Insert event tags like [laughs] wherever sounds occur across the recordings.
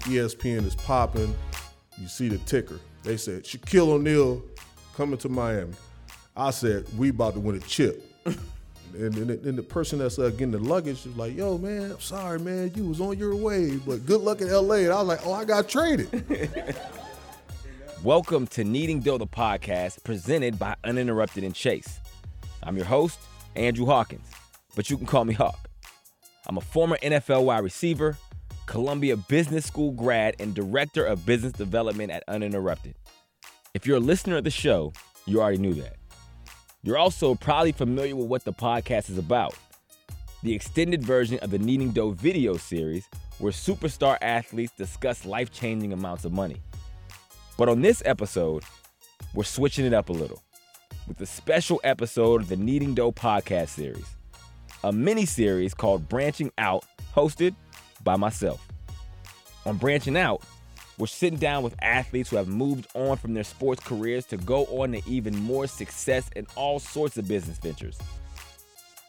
ESPN is popping. You see the ticker. They said Shaquille O'Neal coming to Miami. I said we about to win a chip. [laughs] And then the, the person that's uh, getting the luggage was like, "Yo, man, I'm sorry, man, you was on your way, but good luck in LA." And I was like, "Oh, I got traded." [laughs] Welcome to Kneading Dough, the podcast presented by Uninterrupted and Chase. I'm your host, Andrew Hawkins, but you can call me Hawk. I'm a former NFL wide receiver, Columbia Business School grad, and director of business development at Uninterrupted. If you're a listener of the show, you already knew that. You're also probably familiar with what the podcast is about the extended version of the Kneading Dough video series, where superstar athletes discuss life changing amounts of money. But on this episode, we're switching it up a little with a special episode of the Kneading Dough podcast series, a mini series called Branching Out, hosted by myself. On Branching Out, we're sitting down with athletes who have moved on from their sports careers to go on to even more success in all sorts of business ventures.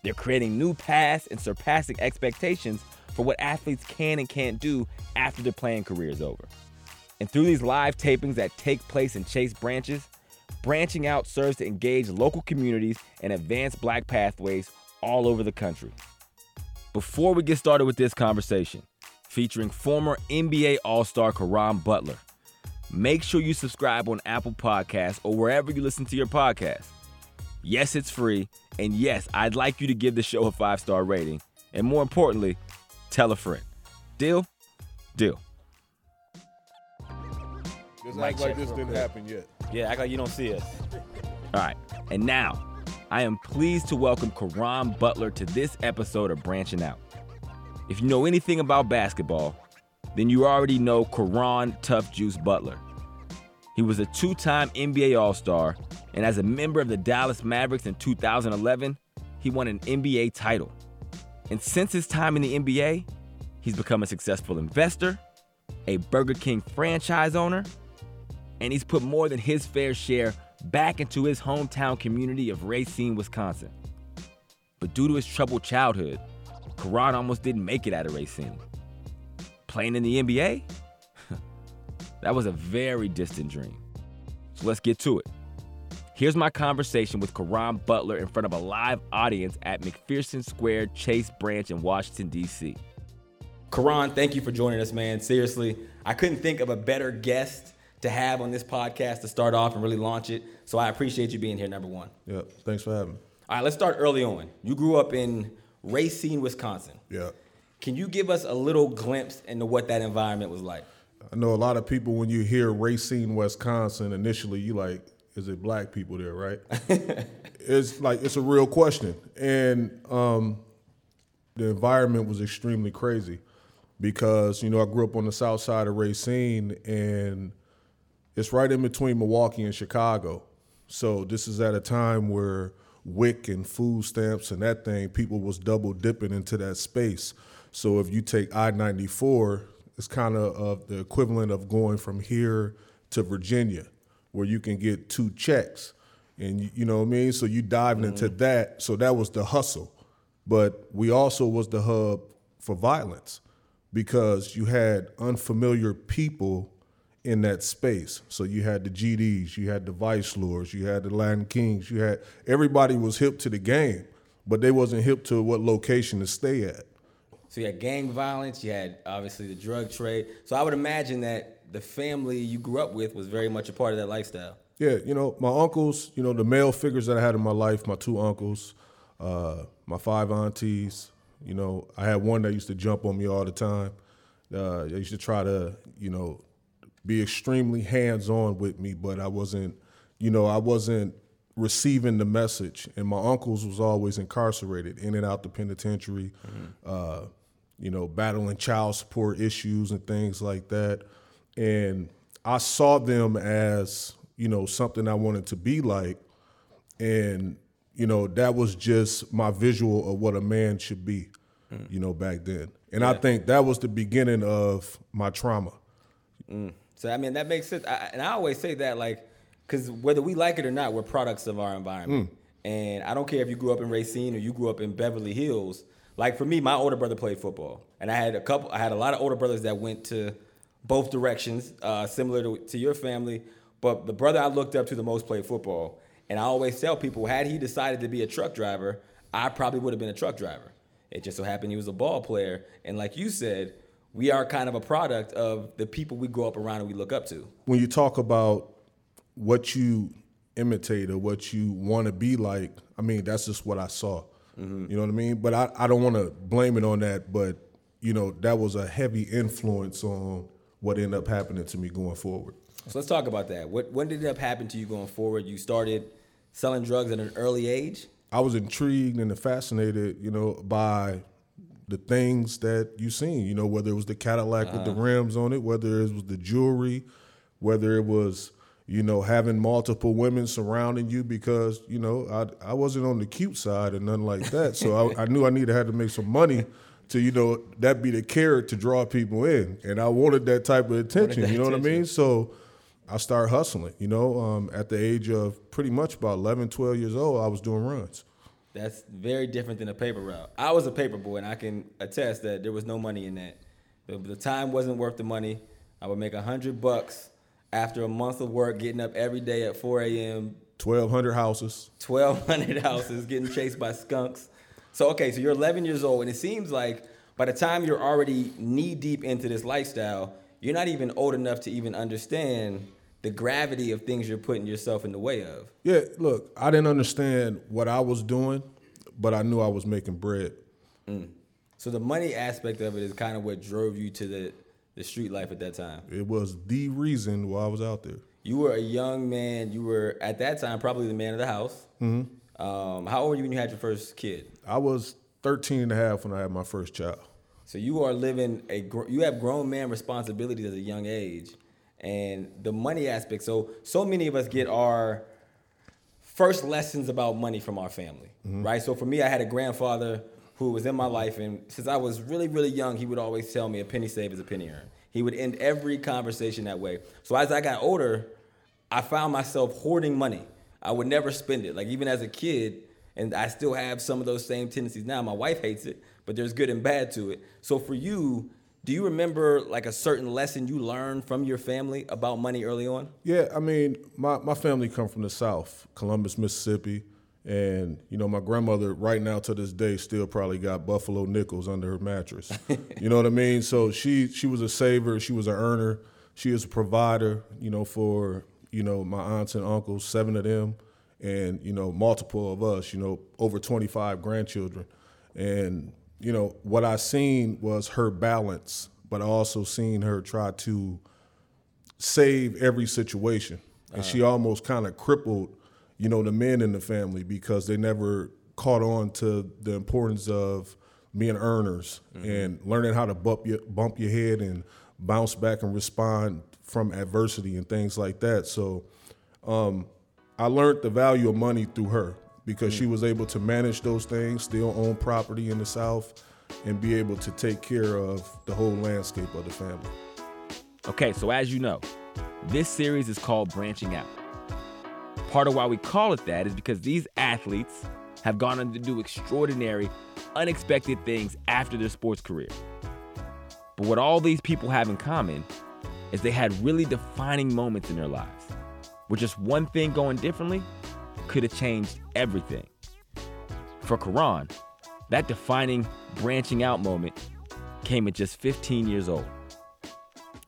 They're creating new paths and surpassing expectations for what athletes can and can't do after their playing career is over. And through these live tapings that take place in Chase branches, branching out serves to engage local communities and advance black pathways all over the country. Before we get started with this conversation, featuring former NBA All Star Caron Butler. Make sure you subscribe on Apple Podcasts or wherever you listen to your podcast. Yes, it's free. And yes, I'd like you to give the show a five star rating. And more importantly, tell a friend. Deal? Deal. Just Mic act like this didn't quick. happen yet. Yeah, act like you don't see us. All right. And now, I am pleased to welcome Caron Butler to this episode of Branching Out. If you know anything about basketball, then you already know Caron Tough Juice Butler. He was a two time NBA All Star, and as a member of the Dallas Mavericks in 2011, he won an NBA title. And since his time in the NBA, he's become a successful investor, a Burger King franchise owner, and he's put more than his fair share back into his hometown community of Racine, Wisconsin. But due to his troubled childhood, Caron almost didn't make it out of Racine. Playing in the NBA? [laughs] that was a very distant dream. So let's get to it. Here's my conversation with Caron Butler in front of a live audience at McPherson Square Chase Branch in Washington, D.C. Caron, thank you for joining us, man. Seriously, I couldn't think of a better guest to have on this podcast to start off and really launch it. So I appreciate you being here, number one. Yeah, thanks for having me. All right, let's start early on. You grew up in Racine, Wisconsin. Yeah. Can you give us a little glimpse into what that environment was like? I know a lot of people when you hear Racine, Wisconsin, initially you like, is it black people there, right? [laughs] it's like it's a real question. And um, the environment was extremely crazy because, you know, I grew up on the south side of Racine and it's right in between Milwaukee and Chicago. So this is at a time where WIC and food stamps and that thing, people was double dipping into that space. So if you take I-94, it's kind of of the equivalent of going from here to Virginia, where you can get two checks. And you, you know what I mean? So you diving into mm-hmm. that. So that was the hustle. But we also was the hub for violence because you had unfamiliar people in that space. So you had the GDs, you had the Vice Lords, you had the Latin Kings, you had everybody was hip to the game, but they wasn't hip to what location to stay at. So you had gang violence, you had obviously the drug trade. So I would imagine that the family you grew up with was very much a part of that lifestyle. Yeah, you know, my uncles, you know, the male figures that I had in my life, my two uncles, uh, my five aunties, you know, I had one that used to jump on me all the time. Uh, they used to try to, you know, be extremely hands-on with me, but I wasn't, you know, I wasn't receiving the message. And my uncles was always incarcerated, in and out the penitentiary, mm-hmm. uh, you know, battling child support issues and things like that. And I saw them as, you know, something I wanted to be like. And, you know, that was just my visual of what a man should be, mm. you know, back then. And I think that was the beginning of my trauma. Mm. So I mean that makes sense, I, and I always say that like, because whether we like it or not, we're products of our environment. And I don't care if you grew up in Racine or you grew up in Beverly Hills. Like for me, my older brother played football, and I had a couple. I had a lot of older brothers that went to both directions, uh, similar to, to your family. But the brother I looked up to the most played football. And I always tell people, had he decided to be a truck driver, I probably would have been a truck driver. It just so happened he was a ball player. And like you said, we are kind of a product of the people we grow up around and we look up to. When you talk about what you imitate or what you want to be like, I mean, that's just what I saw. Mm-hmm. You know what I mean? But I, I don't want to blame it on that, but you know, that was a heavy influence on what ended up happening to me going forward. So let's talk about that. What when did it up happen to you going forward? You started selling drugs at an early age? I was intrigued and fascinated, you know, by the things that you seen. You know, whether it was the Cadillac uh-huh. with the uh-huh. rims on it, whether it was the jewelry, whether it was you know having multiple women surrounding you because you know I I wasn't on the cute side and nothing like that. so I, I knew I needed had to make some money to you know that be the carrot to draw people in, and I wanted that type of attention. You know attention. what I mean? So I started hustling. You know, um, at the age of pretty much about 11, 12 years old, I was doing runs. That's very different than a paper route. I was a paper boy, and I can attest that there was no money in that. The, the time wasn't worth the money. I would make a hundred bucks after a month of work, getting up every day at 4 a.m. 1,200 houses. 1,200 [laughs] houses, getting chased by skunks. So okay, so you're 11 years old, and it seems like by the time you're already knee deep into this lifestyle, you're not even old enough to even understand the gravity of things you're putting yourself in the way of. Yeah, look, I didn't understand what I was doing, but I knew I was making bread. Mm. So the money aspect of it is kind of what drove you to the the street life at that time. It was the reason why I was out there. You were a young man. You were at that time probably the man of the house. Mm-hmm. Um, how old were you when you had your first kid? I was 13 and a half when I had my first child. So you are living a you have grown man responsibilities at a young age and the money aspect. So so many of us get our first lessons about money from our family, mm-hmm. right? So for me, I had a grandfather who was in my life, and since I was really really young, he would always tell me a penny saved is a penny earned. He would end every conversation that way. So as I got older, I found myself hoarding money. I would never spend it. Like even as a kid, and I still have some of those same tendencies now. My wife hates it, but there's good and bad to it. So for you, do you remember like a certain lesson you learned from your family about money early on? Yeah, I mean, my, my family come from the South, Columbus, Mississippi. And, you know, my grandmother right now to this day still probably got buffalo nickels under her mattress. [laughs] you know what I mean? So she she was a saver, she was an earner, she is a provider, you know, for, you know, my aunts and uncles, seven of them, and, you know, multiple of us, you know, over 25 grandchildren. And you know, what I seen was her balance, but I also seen her try to save every situation. And uh she almost kind of crippled, you know, the men in the family because they never caught on to the importance of being earners mm-hmm. and learning how to bump your bump your head and bounce back and respond from adversity and things like that. So um, I learned the value of money through her because she mm. was able to manage those things, still own property in the South, and be able to take care of the whole landscape of the family. Okay, so as you know, this series is called Branching Out. Part of why we call it that is because these athletes have gone on to do extraordinary, unexpected things after their sports career. But what all these people have in common is they had really defining moments in their lives where just one thing going differently could have changed everything. For Caron, that defining branching out moment came at just 15 years old.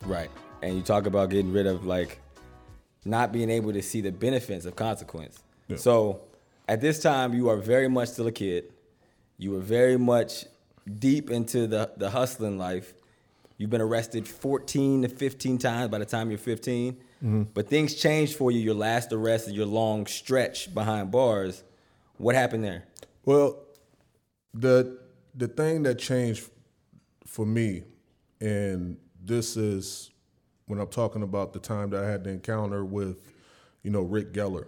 Right. And you talk about getting rid of like not being able to see the benefits of consequence. Yeah. So at this time, you are very much still a kid. You were very much deep into the, the hustling life. You've been arrested 14 to 15 times by the time you're 15. Mm-hmm. But things changed for you your last arrest and your long stretch behind bars. What happened there? Well, the the thing that changed for me, and this is when I'm talking about the time that I had the encounter with, you know, Rick Geller.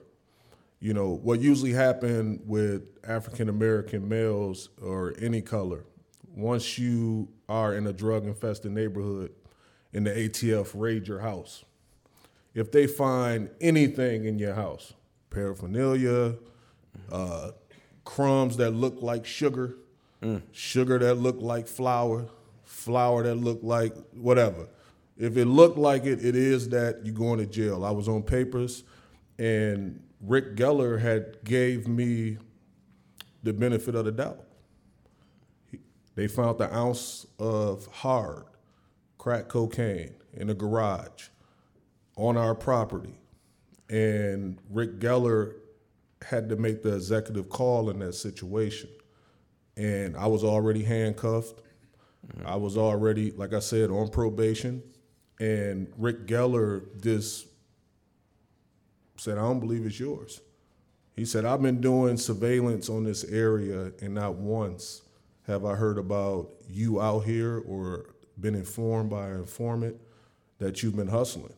You know, what usually happened with African American males or any color, once you are in a drug infested neighborhood and the ATF raid your house, if they find anything in your house, paraphernalia, uh, crumbs that look like sugar, mm. sugar that look like flour, flour that look like whatever, If it looked like it, it is that you're going to jail. I was on papers, and Rick Geller had gave me the benefit of the doubt. He- They found the ounce of hard crack cocaine in a garage on our property, and Rick Geller had to make the executive call in that situation. And I was already handcuffed. I was already, like I said, on probation. And Rick Geller just said, I don't believe it's yours. He said, I've been doing surveillance on this area, and not once have I heard about you out here or been informed by an informant that you've been hustling.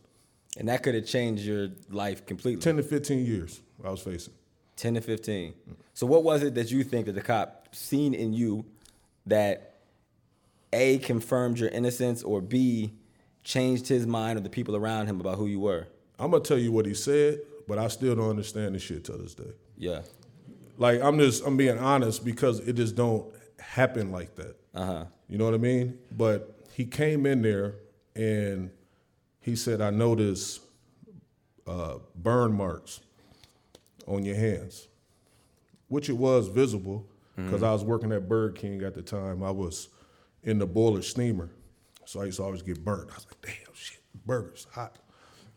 And that could have changed your life completely. 10 to 15 years I was facing. 10 to 15. So what was it that you think that the cop seen in you that A confirmed your innocence or B changed his mind or the people around him about who you were? I'm gonna tell you what he said, but I still don't understand this shit to this day. Yeah. Like I'm just I'm being honest because it just don't happen like that. Uh-huh. You know what I mean? But he came in there and he said, I noticed uh, burn marks on your hands, which it was visible because I was working at Burger King at the time. I was in the boiler steamer, so I used to always get burnt. I was like, damn, shit, burgers hot.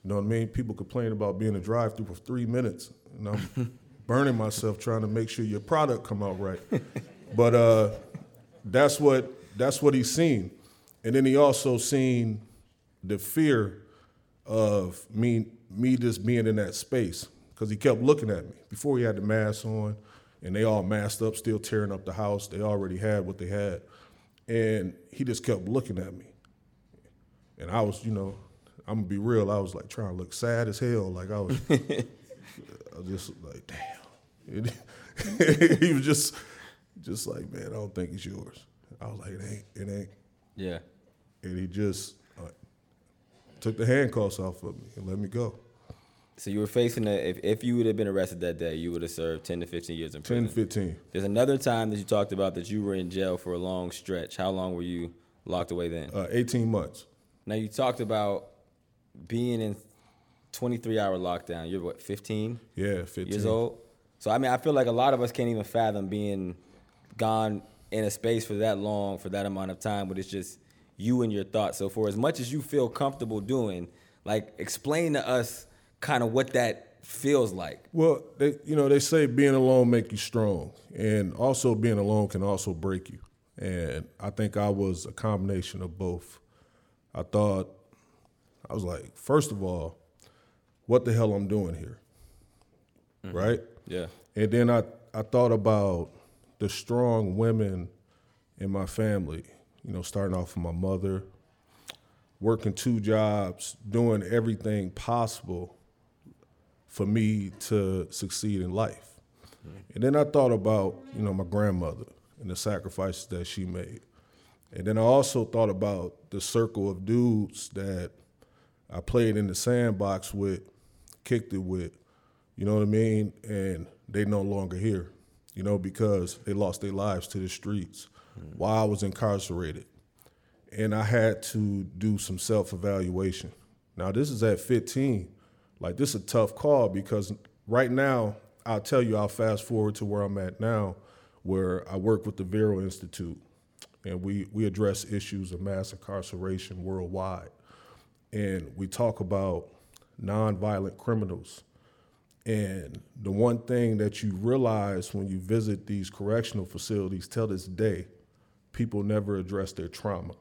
You know what I mean? People complain about being a drive-through for three minutes, and I'm [laughs] burning myself trying to make sure your product come out right. but uh, that's what that's what he's seen, and then he also seen the fear of me me just being in that space because he kept looking at me before he had the mask on, and they all masked up, still tearing up the house. They already had what they had, and he just kept looking at me, and I was, you know, I'm gonna be real. I was like trying to look sad as hell, like I was, [laughs] I was just like, damn. [laughs] He was just, just like, man, I don't think it's yours. I was like, it ain't, it ain't, Yeah. and he just uh, took the handcuffs off of me and let me go. So you were facing a, if, if you would have been arrested that day, you would have served 10 to 15 years in prison. 10, to 15. There's another time that you talked about that you were in jail for a long stretch. How long were you locked away then? Uh, 18 months. Now you talked about being in 23 hour lockdown. You're what, 15 Yeah, 15. years old? So I mean, I feel like a lot of us can't even fathom being gone in a space for that long, for that amount of time, but it's just you and your thoughts. So for as much as you feel comfortable doing, like explain to us kind of what that feels like. Well, they, you know, they say being alone make you strong, and also being alone can also break you. And I think I was a combination of both. I thought, I was like, first of all, what the hell I'm doing here, mm-hmm. right? Yeah. And then I, I thought about the strong women in my family, you know, starting off with my mother, working two jobs, doing everything possible for me to succeed in life. Mm-hmm. And then I thought about, you know, my grandmother and the sacrifices that she made. And then I also thought about the circle of dudes that I played in the sandbox with, kicked it with, you know what I mean? And they no longer here, you know, because they lost their lives to the streets while I was incarcerated. And I had to do some self evaluation. Now, this is at 15. Like, this is a tough call because right now, I'll tell you, I'll fast forward to where I'm at now, where I work with the Vera Institute and we, we address issues of mass incarceration worldwide. And we talk about nonviolent criminals. And the one thing that you realize when you visit these correctional facilities till this day, people never address their trauma,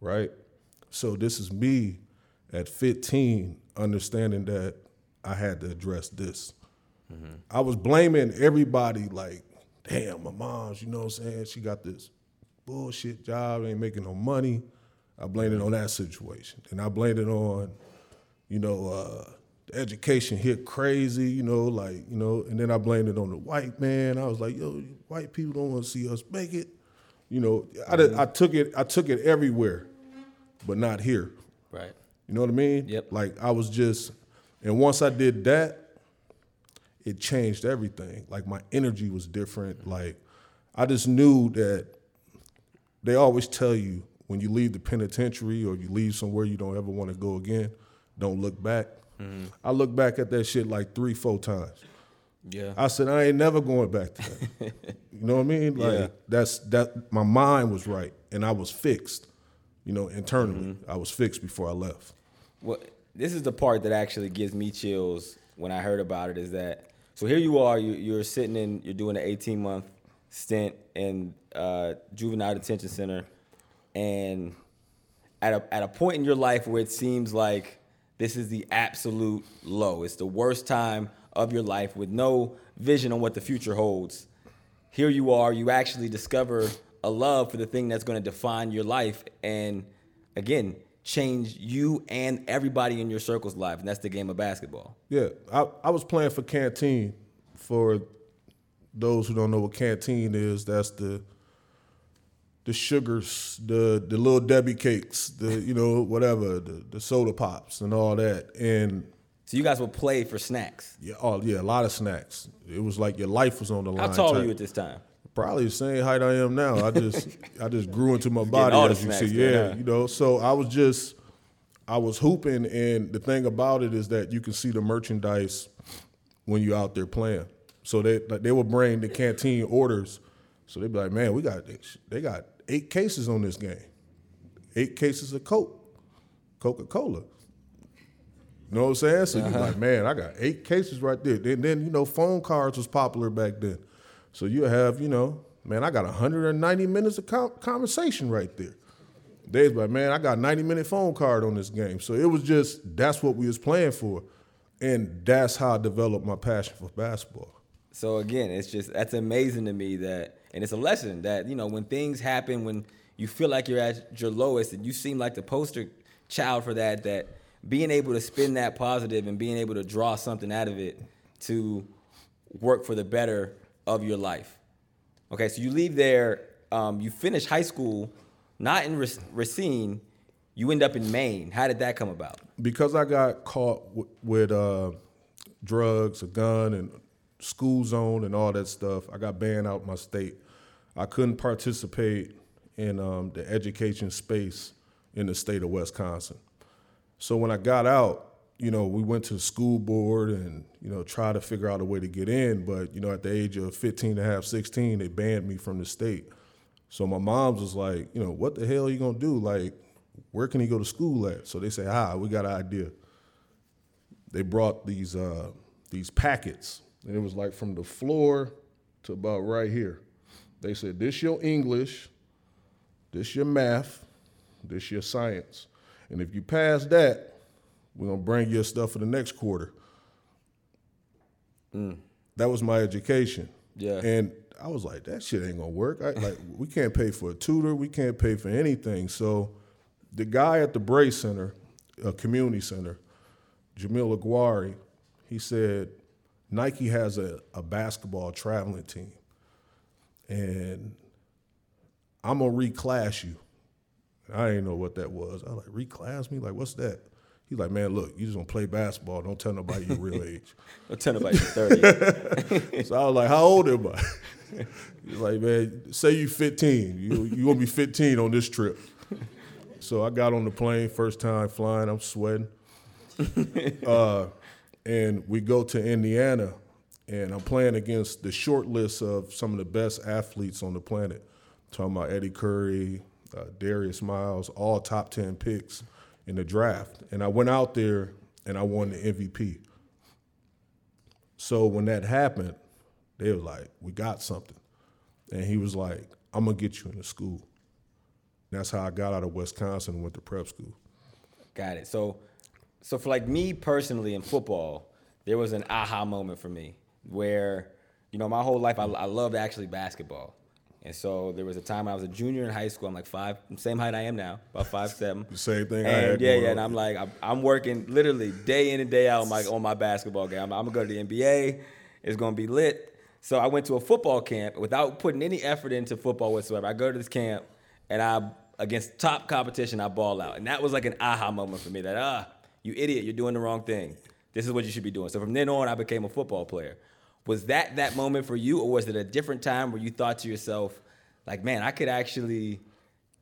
right? So this is me at 15 understanding that I had to address this. I was blaming everybody like, damn, my mom's, you know what I'm saying? She got this bullshit job, ain't making no money. I blamed it on that situation. And I blamed it on, you know, uh, the education hit crazy, you know, like, you know, and then I blamed it on the white man. I was like, yo, white people don't want to see us make it. You know, I, did, I took it, I took it everywhere, but not here. Right. You know what I mean? Yep. Like I was just, and once I did that, it changed everything. Like my energy was different. Like I just knew that they always tell you when you leave the penitentiary or you leave somewhere you don't ever want to go again, don't look back. Mm-hmm. I look back at that shit like three, four times. Yeah. I said I ain't never going back to that. [laughs] you know what I mean? Like Yeah. that's that. My mind was right, and I was fixed. You know, internally, I was fixed before I left. Well, this is the part that actually gives me chills when I heard about it. Is that so? Here you are. You, you're sitting in. You're doing an 18 month stint in uh, juvenile detention center, and at a at a point in your life where it seems like this is the absolute low. It's the worst time of your life with no vision on what the future holds. Here you are. You actually discover a love for the thing that's going to define your life, and again, change you and everybody in your circle's life, and that's the game of basketball. Yeah, I, I was playing for Canteen. For those who don't know what Canteen is, that's the the sugars, the the little Debbie cakes, the you know whatever, the, the soda pops and all that, and So you guys would play for snacks. yeah, oh yeah, a lot of snacks. It was like your life was on the line. How tall you at this time? Probably the same height I am now. I just [laughs] I just grew into my body as you see. Yeah, you know. So I was just I was hooping, and the thing about it is that you can see the merchandise when you're out there playing. So they like they would bring the canteen orders. So they'd be like, man, we got they got eight cases on this game, eight cases of Coke, Coca Cola. You know what I'm saying? So you're uh-huh. like, man, I got eight cases right there. Then, then you know, phone cards was popular back then. So you have, you know, man, I got 190 minutes of con- conversation right there. They's like, man, I got 90 minute phone card on this game. So it was just that's what we was playing for, and that's how I developed my passion for basketball. So again, it's just that's amazing to me that, and it's a lesson that you know when things happen, when you feel like you're at your lowest, and you seem like the poster child for that. That being able to spin that positive and being able to draw something out of it to work for the better of your life. Okay, so you leave there, um, you finish high school, not in Racine, you end up in Maine. How did that come about? because I got caught w- with uh, drugs, a gun, and school zone and all that stuff, I got banned out my state. I couldn't participate in um, the education space in the state of Wisconsin. So when I got out, you know, we went to the school board and, you know, tried to figure out a way to get in. But, you know, at the age of 15 and a half, 16, they banned me from the state. So my mom's was like, you know, what the hell are you gonna do? Like, where can he go to school at? So they say, ah, we got an idea. They brought these uh, these packets, and it was like from the floor to about right here. They said, this your English, this your math, this your science, and if you pass that, we're gonna bring your stuff for the next quarter. Mm. That was my education. Yeah. And I was like, that shit ain't gonna work. I, like, we can't pay for a tutor. We can't pay for anything. So, the guy at the Bray Center, a community center, Jamil Aguari, he said, Nike has a, a basketball traveling team, and I'm gonna reclass you. I didn't know what that was. I was like, reclass me? Like, what's that? He's like, man, look, you just gonna play basketball. Don't tell nobody your real [laughs] age. Don't tell nobody you're 30. [laughs] So I was like, how old am I? [laughs] He's like, man, say you 15. You you gonna be 15 on this trip. So I got on the plane, first time flying, I'm sweating. uh, and we go to Indiana, and I'm playing against the short list of some of the best athletes on the planet. talking about Eddie Curry, uh, Darius Miles, all top 10 picks in the draft. And I went out there and I won the MVP. So when that happened, they were like, "We got something," and he was like, "I'm gonna get you into school." That's how I got out of Wisconsin and went to prep school. Got it. So, so for like me personally in football, there was an aha moment for me where, you know, my whole life I, I loved actually basketball, and so there was a time I was a junior in high school. I'm like five, same height I am now, about five [laughs] seven. The same thing I And yeah, yeah, and I'm like, I'm, I'm working literally day in and day out on my on my basketball game. I'm, I'm gonna go to the NBA. It's gonna be lit. So I went to a football camp without putting any effort into football whatsoever. I go to this camp and I against top competition, I ball out, and that was like an aha moment for me. That ah, you idiot, you're doing the wrong thing. This is what you should be doing. So from then on, I became a football player. Was that that moment for you, or was it a different time where you thought to yourself, like, man, I could actually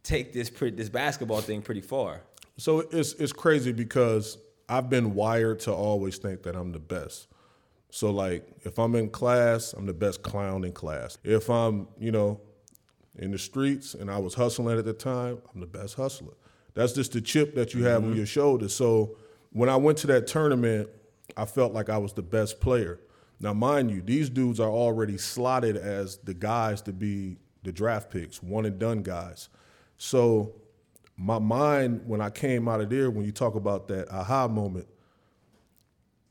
take this pretty, this basketball thing pretty far. So it's it's crazy because I've been wired to always think that I'm the best. So like if I'm in class, I'm the best clown in class. If I'm, you know, in the streets and I was hustling at the time, I'm the best hustler. That's just the chip that you have mm-hmm. on your shoulder. So when I went to that tournament, I felt like I was the best player. Now, mind you, these dudes are already slotted as the guys to be the draft picks, one and done guys. So my mind, when I came out of there, when you talk about that aha moment,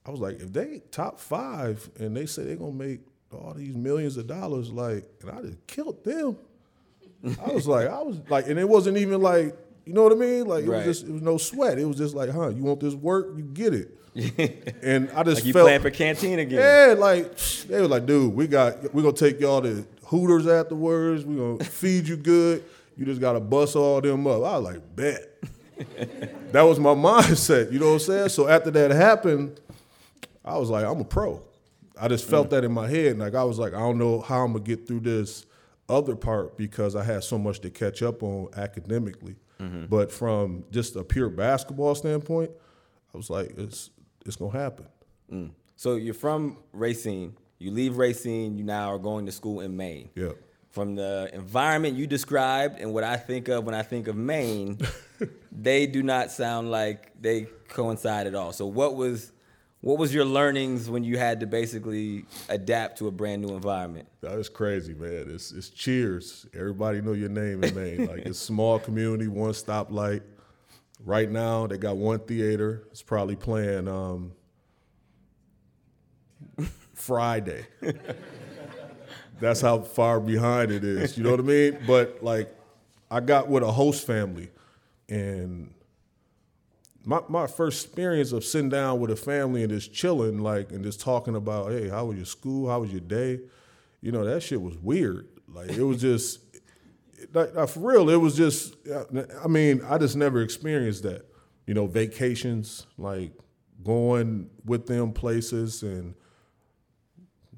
I was like, if they top five and they say they're gonna make all these millions of dollars, like, and I just killed them. I was like, I was like, and it wasn't even like, you know what I mean? Like, it right. was just, it was no sweat. It was just like, huh, you want this work? You get it. [laughs] and I just like you felt playing for canteen again. Yeah, like they were like, dude, we got we're gonna take y'all to Hooters afterwards. We're gonna [laughs] feed you good. You just gotta bust all them up. I was like, bet. [laughs] that was my mindset, you know what I'm saying? So after that happened, I was like, I'm a pro. I just felt mm. that in my head. Like I was like, I don't know how I'm gonna get through this other part because I had so much to catch up on academically. Mm-hmm. But from just a pure basketball standpoint, I was like, it's it's gonna happen. Mm. So you're from Racine. You leave Racine. You now are going to school in Maine. Yeah. From the environment you described and what I think of when I think of Maine, [laughs] they do not sound like they coincide at all. So what was what was your learnings when you had to basically adapt to a brand new environment? That was crazy, man. It's it's cheers. Everybody know your name in Maine. like it's small community, one stoplight. Right now, they got one theater. It's probably playing um, Friday. That's how far behind it is. You know what I mean? But like, I got with a host family, and my my first experience of sitting down with a family and just chilling, like, and just talking about, hey, how was your school? How was your day? You know, that shit was weird. Like, it was just, [laughs] like, for real, it was just. I mean, I just never experienced that. You know, vacations, like going with them places, and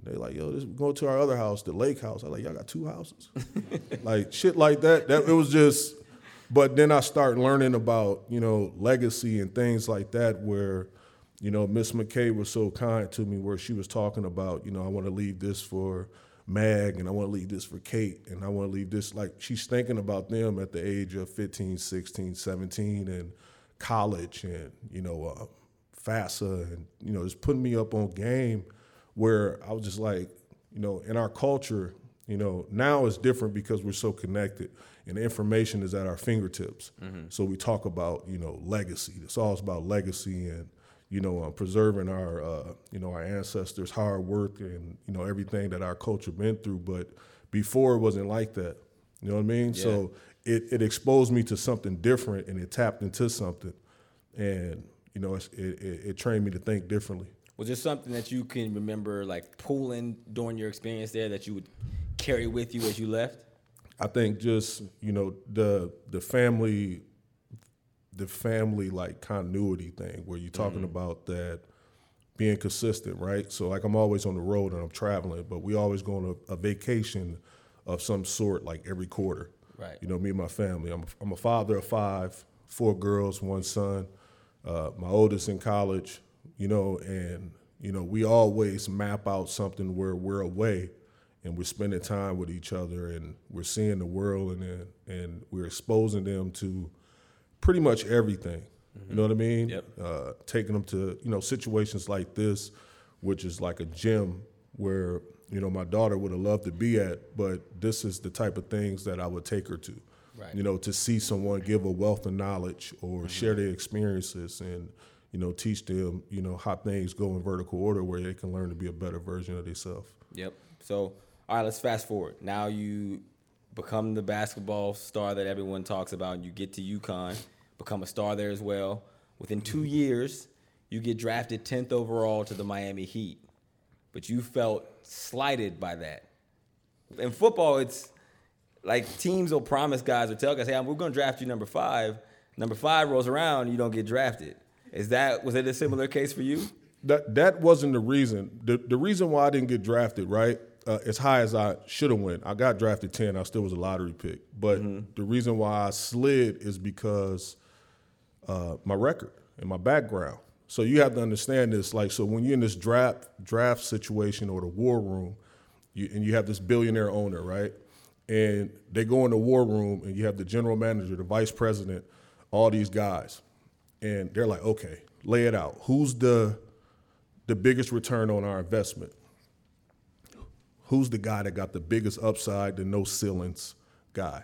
they like, yo, this go to our other house, the lake house. I like, y'all got two houses, [laughs] like shit like that. That it was just but then I start learning about, you know, legacy and things like that where, you know, Miss McKay was so kind to me where she was talking about, you know, I want to leave this for Mag and I want to leave this for Kate and I want to leave this like she's thinking about them at the age of 15, 16, 17 and college and, you know, uh, and, you know, just putting me up on game where I was just like, you know, in our culture, you know, now it's different because we're so connected and information is at our fingertips. Mm-hmm. So we talk about you know legacy. It's all about legacy and you know uh, preserving our uh, you know our ancestors' hard work and you know everything that our culture been through. But before it wasn't like that. You know what I mean? Yeah. So it, it exposed me to something different and it tapped into something, and you know it, it, it trained me to think differently. Was there something that you can remember like pulling during your experience there that you would carry with you as you left? I think just you know the the family, the family like continuity thing where you're talking mm-hmm. about that being consistent, right? So like I'm always on the road and I'm traveling, but we always go on a, a vacation of some sort like every quarter. Right. You know, me and my family. I'm a, I'm a father of five, four girls, one son. Uh, my oldest in college. You know, and you know we always map out something where we're away and we're spending time with each other and we're seeing the world and and we're exposing them to pretty much everything. Mm-hmm. You know what I mean? Yep. Uh, taking them to you know situations like this, which is like a gym where you know my daughter would have loved to be at, but this is the type of things that I would take her to. Right. You know, to see someone give a wealth of knowledge or mm-hmm. share their experiences and you know teach them you know how things go in vertical order where they can learn to be a better version of themselves. Yep. So all right, let's fast forward. Now you become the basketball star that everyone talks about. You get to UConn, become a star there as well. Within two mm-hmm. years, you get drafted 10th overall to the Miami Heat. But you felt slighted by that. In football, it's like teams will promise guys or tell guys, hey, we're going to draft you number five. Number five rolls around, you don't get drafted. Is that was it a similar case for you? That that wasn't the reason. The the reason why I didn't get drafted, right? Uh, as high as I should have went. I got drafted ten. I still was a lottery pick. But the reason why I slid is because uh, my record and my background. So you have to understand this. Like, so when you're in this draft draft situation or the war room, you, and you have this billionaire owner, right? And they go in the war room, and you have the general manager, the vice president, all these guys, and they're like, okay, lay it out. Who's the the biggest return on our investment? Who's the guy that got the biggest upside, the no ceilings guy?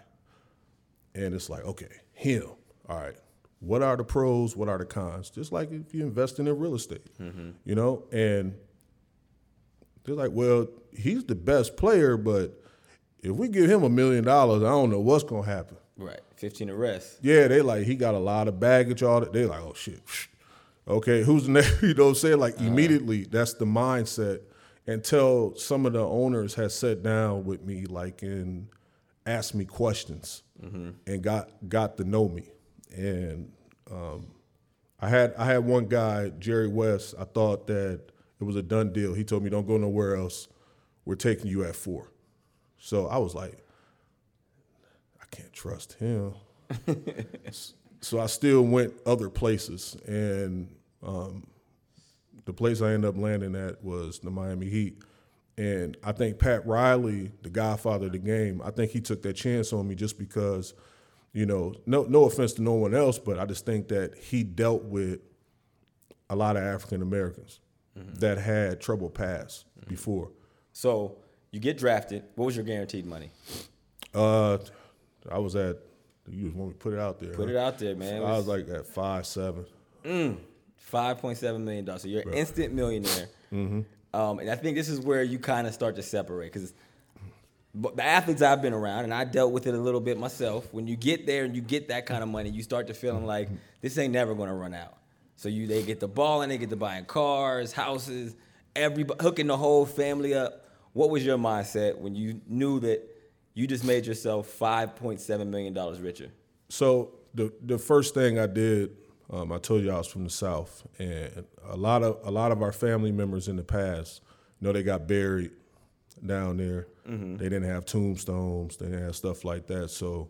And it's like, okay, him. All right. What are the pros? What are the cons? Just like if you're investing in real estate, mm-hmm. you know? And they're like, well, he's the best player, but if we give him a million dollars, I don't know what's gonna happen. Right. 15 arrests. Yeah, they like he got a lot of baggage. All that they like, oh shit. Okay, who's the [laughs] next? You know, what I'm saying like uh-huh. immediately. That's the mindset. Until some of the owners had sat down with me, like and asked me questions, and got got to know me. And um, I had I had one guy, Jerry West. I thought that it was a done deal. He told me, "Don't go nowhere else. We're taking you at four. So I was like, I can't trust him. [laughs] so I still went other places, and um, the place I ended up landing at was the Miami Heat. And I think Pat Riley, the godfather of the game, I think he took that chance on me just because, you know, no no offense to no one else, but I just think that he dealt with a lot of African Americans mm-hmm. that had trouble past mm-hmm. before. So you get drafted. What was your guaranteed money? Uh, I was at. You just want me to put it out there? Put it out there, man. It I was like at five seven. Mm. Five point seven million dollars. So you're an instant millionaire. Mm-hmm. Um, and I think this is where you kind of start to separate because the athletes I've been around, and I dealt with it a little bit myself. When you get there and you get that kind of money, you start to feeling like this ain't never going to run out. So you they get the ball and they get to buying cars, houses, everybody hooking the whole family up. What was your mindset when you knew that you just made yourself five point seven million dollars richer? So the the first thing I did, um, I told you I was from the South, and a lot of a lot of our family members in the past, you know, they got buried down there. They didn't have tombstones. They didn't have stuff like that. So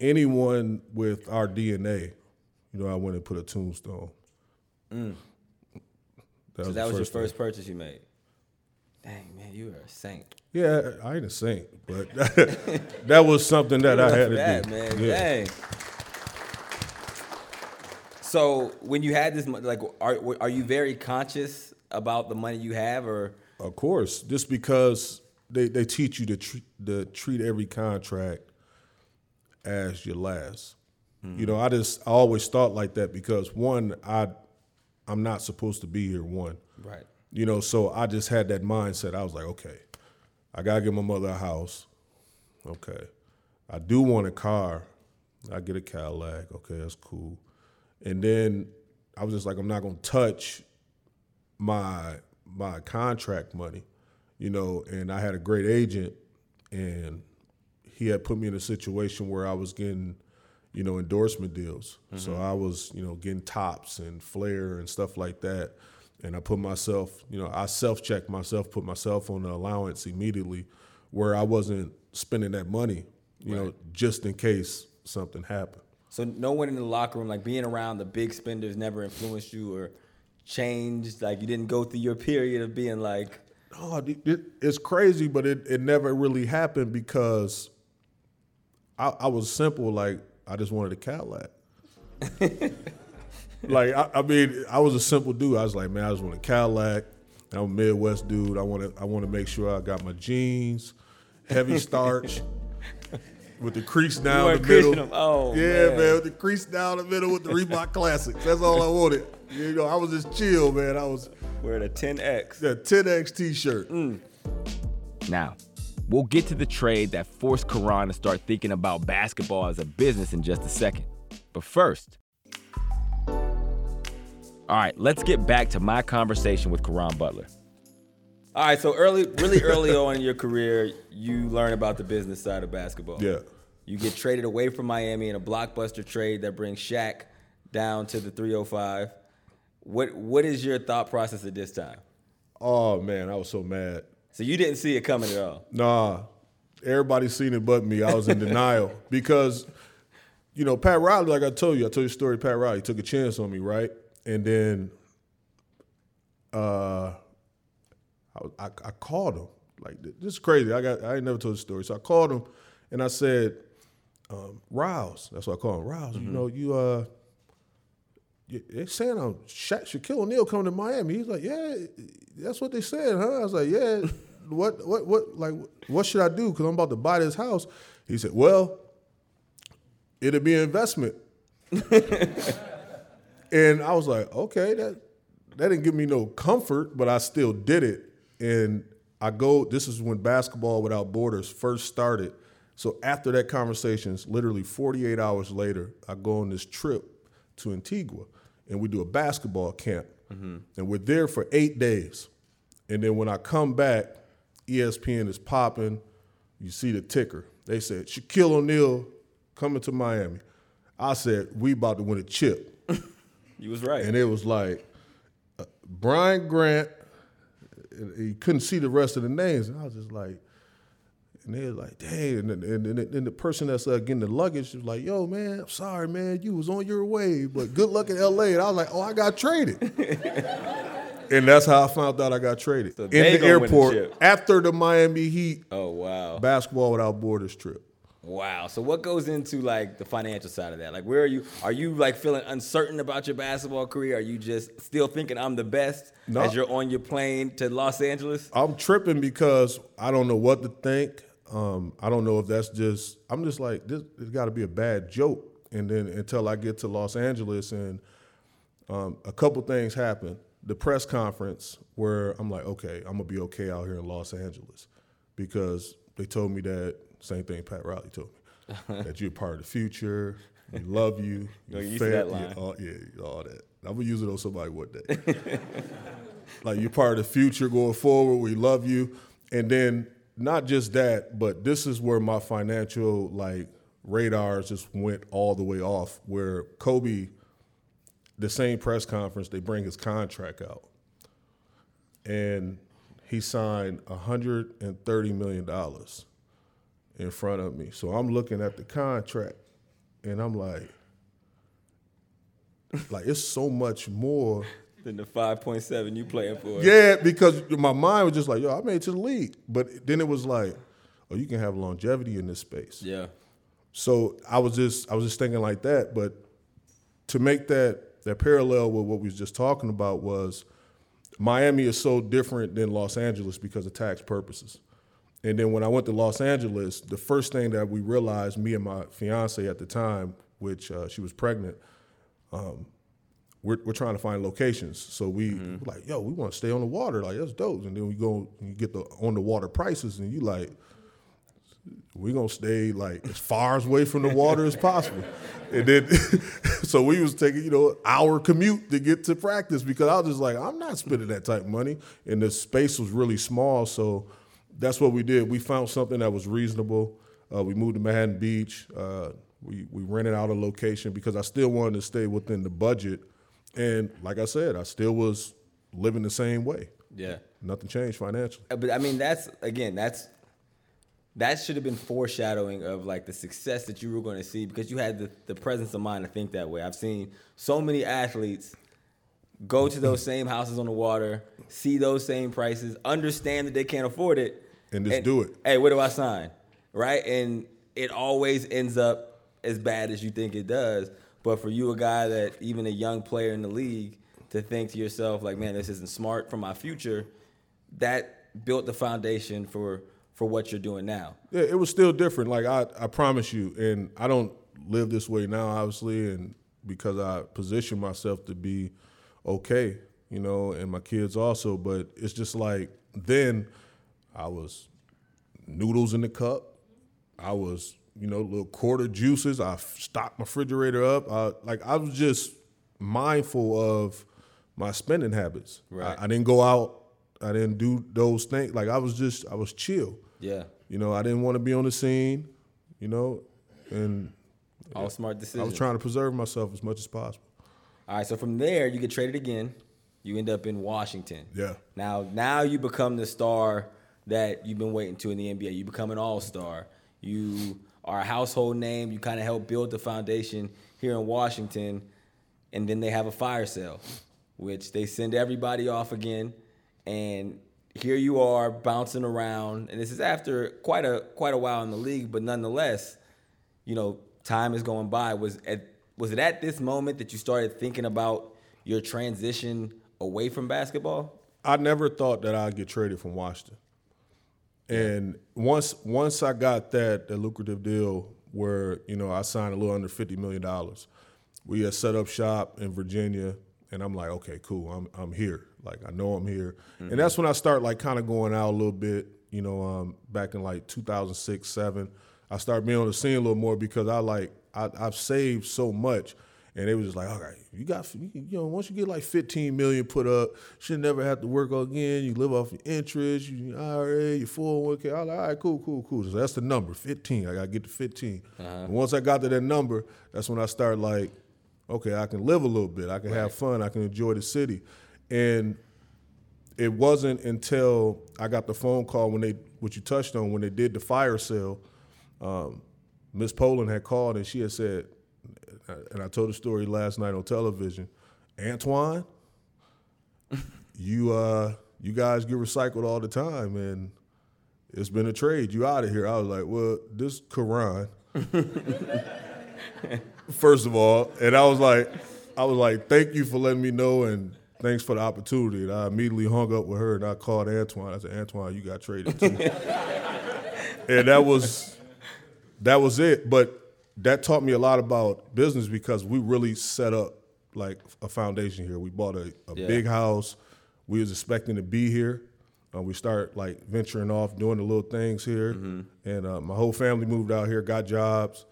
anyone with our DNA, you know, I went and put a tombstone. That So the that was your thing. first purchase you made. Dang man, you are a saint. Yeah, I ain't a saint, but [laughs] that was something that I had to that, do. man. Yeah. Dang. So when you had this, like, are are you very conscious about the money you have, or Of course, just because they, they teach you to treat to treat every contract as your last. You hmm. know, I just I always thought like that because one, I I'm not supposed to be here. One, right? you know, so I just had that mindset. I was like, okay, I gotta give my mother a house. Okay, I do want a car. I get a Cadillac. Okay, that's cool. And then I was just like, I'm not gonna touch my my contract money, you know. And I had a great agent, and he had put me in a situation where I was getting, you know, endorsement deals. So mm-hmm. I was, you know, getting Topps and flair and stuff like that. And I put myself, you know, I self checked myself, put myself on the allowance immediately, where I wasn't spending that money, you know, just in case something happened. So no one in the locker room, like being around the big spenders, never influenced you or changed. Like you didn't go through your period of being like, Oh, it, it- it's crazy, but it, it never really happened because I, I was simple. Like I just wanted a Cadillac. [laughs] like I, I mean, I was a simple dude. I was like, man, I just want a Cadillac. I'm a Midwest dude. I want to I want to make sure I got my jeans, heavy starch, with the crease down weren't the middle. them. Oh, yeah, man. man, with the crease down the middle with the Reebok Classics. That's all I wanted. You know, I was just chill, man. I was wearing a 10X. the 10X T-shirt. Mm. Now, we'll get to the trade that forced Caron to start thinking about basketball as a business in just a second. But first, all right, let's get back to my conversation with Caron Butler. All right, so early, really [laughs] early on in your career, you learn about the business side of basketball. Yeah. You get traded away from Miami in a blockbuster trade that brings Shaq down to the 305. What what is your thought process at this time? Oh man, I was so mad. So you didn't see it coming at all. Nah, everybody seen it but me. I was in [laughs] denial because, you know, Pat Riley, like I told you, I told you a story. Pat Riley took a chance on me, right? And then, uh, I, I, I called him. Like this is crazy. I got I ain't never told the story. So I called him, and I said, um, "Rouse." That's what I call him. Rouse. You know, you uh, you- they saying I'm Sha- Shaquille O'Neal coming to Miami. He's like, "Yeah, that's what they said, huh?" I was like, "Yeah." [laughs] What what what like what should I do? Because I'm about to buy this house. He said, "Well, it'll be an investment." [laughs] and I was like, "Okay, that that didn't give me no comfort, but I still did it." And I go. This is when basketball without borders first started. So after that conversation, literally 48 hours later, I go on this trip to Antigua, and we do a basketball camp, and we're there for eight days. And then when I come back, ESPN is popping. You see the ticker. They said Shaquille O'Neal coming to Miami. I said we about to win a chip. [laughs] You was right. And it was like uh, Brian Grant. And You couldn't see the rest of the names, and I was just like, and they was like, dang. And then, and then, and the person that's uh, getting the luggage was like, yo, man, I'm sorry, man, you was on your way, but good luck in L.A. And I was like, oh, I got traded. [laughs] and that's how I found out I got traded So in the gonna the airport after the Miami Heat oh wow. basketball without borders trip. Wow. So what goes into like the financial side of that? Like where are you are you like feeling uncertain about your basketball career? Are you just still thinking I'm the best No. as you're on your plane to Los Angeles? I'm tripping because I don't know what to think. Um, I don't know if that's just. I'm just like this. It's got to be a bad joke, and then until I get to Los Angeles, and um, a couple things happen. The press conference where I'm like, okay, I'm gonna be okay out here in Los Angeles, because they told me that same thing Pat Riley told me [laughs] that you're part of the future. We love you. [laughs] Used to fair- that line. yeah, all, yeah, all that. I'm gonna use it on somebody one day [laughs] like you're part of the future going forward. We love you. And then not just that, but this is where my financial like radars just went all the way off. Where Kobe, the same press conference, they bring his contract out, and he signed 130 million dollars in front of me. So I'm looking at the contract, and I'm like, like it's so much more. [laughs] Than the 5.7 you playing for. Yeah, because my mind was just like, yo, I made it to the league. But then it was like, oh, you can have longevity in this space. Yeah. So I was just I was just thinking like that. But to make that that parallel with what we was just talking about was Miami is so different than Los Angeles because of tax purposes. And then when I went to Los Angeles, the first thing that we realized, me and my fiance at the time, which uh, she was pregnant, um, we're, we're trying to find locations. So we Mm-hmm. were like, yo, we want to stay on the water. Like that's dope. And then we go and you get the on the water prices, and you like, we're gonna stay like as far away from the water as possible. [laughs] And then [laughs] so we was taking, you know, hour commute to get to practice because I was just like, I'm not spending that type of money. And the space was really small. So that's what we did. We found something that was reasonable. Uh, we moved to Manhattan Beach. Uh, we we rented out a location because I still wanted to stay within the budget. And like I said, I still was living the same way. Yeah. Nothing changed financially. Uh, But I mean, that's again, that's that should have been foreshadowing of like the success that you were going to see because you had the, the presence of mind to think that way. I've seen so many athletes go to those same houses on the water, see those same prices, understand that they can't afford it, And just do it. Hey, where do I sign? Right? And it always ends up as bad as you think it does. But for you, a guy that even a young player in the league, to think to yourself like, man, this isn't smart for my future, that built the foundation for for what you're doing now. Yeah, it was still different. Like I, I promise you, and I don't live this way now, obviously, and because I position myself to be okay, you know, and my kids also. But it's just like then I was noodles in the cup. I was, you know, little quarter juices. I stocked my refrigerator up. I, like I was just mindful of my spending habits. Right. I, I didn't go out. I didn't do those things. Like I was just, I was chill. Yeah. You know, I didn't want to be on the scene, you know, and All smart decisions. I was trying to preserve myself as much as possible. All right, so from there you get traded again. You end up in Washington. Yeah. Now, now you become the star that you've been waiting to in the NBA. You become an all star. You are a household name. You kind of help build the foundation here in Washington. And then they have a fire sale, which they send everybody off again. And here you are bouncing around. And this is after quite a quite a while in the league, but nonetheless, you know, time is going by. Was at was it at this moment that you started thinking about your transition away from basketball? I never thought that I'd get traded from Washington. And once once I got that, that lucrative deal where, you know, I signed a little under fifty million dollars, we had set up shop in Virginia and I'm like, okay, cool, I'm I'm here. Like I know I'm here. Mm-hmm. And that's when I start like kind of going out a little bit, you know, um, back in like 2006, 7. I started being on the scene a little more because I like I, I've saved so much and they was just like, all right, you got, you know, once you get like 15 million put up, should never have to work again. You live off your interest, you IRA, your 401k. I was like, all right, cool, cool, cool. So that's the number, 15. I got to get to 15. Uh-huh. once I got to that number, that's when I started like, okay, I can live a little bit. I can right. have fun. I can enjoy the city. And it wasn't until I got the phone call when they, what you touched on, when they did the fire sale, um, Miss Pollin had called and she had said, and I told the story last night on television. Antoine, [laughs] you uh, you guys get recycled all the time, and it's been a trade. You out of here. I was like, well, this Quran. [laughs] First of all, and I was like, I was like, thank you for letting me know, and thanks for the opportunity. And I immediately hung up with her, and I called Antoine. I said, Antoine, you got traded too. [laughs] and that was that was it. But that taught me a lot about business because we really set up like a foundation here. We bought a, a yeah. big house. We was expecting to be here. Uh, we start like venturing off, doing the little things here, mm-hmm. and uh, my whole family moved out here, got jobs,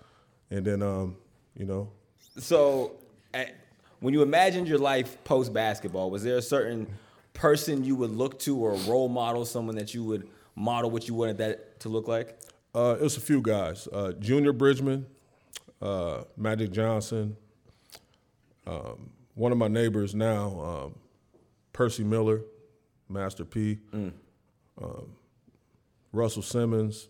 and then um, you know. So, at, when you imagined your life post basketball, was there a certain person you would look to or a role model, someone that you would model what you wanted that to look like? Uh, it was a few guys. Uh, Junior Bridgeman, uh, Magic Johnson, um, one of my neighbors now, um, Percy Miller, Master P, mm. um, Russell Simmons.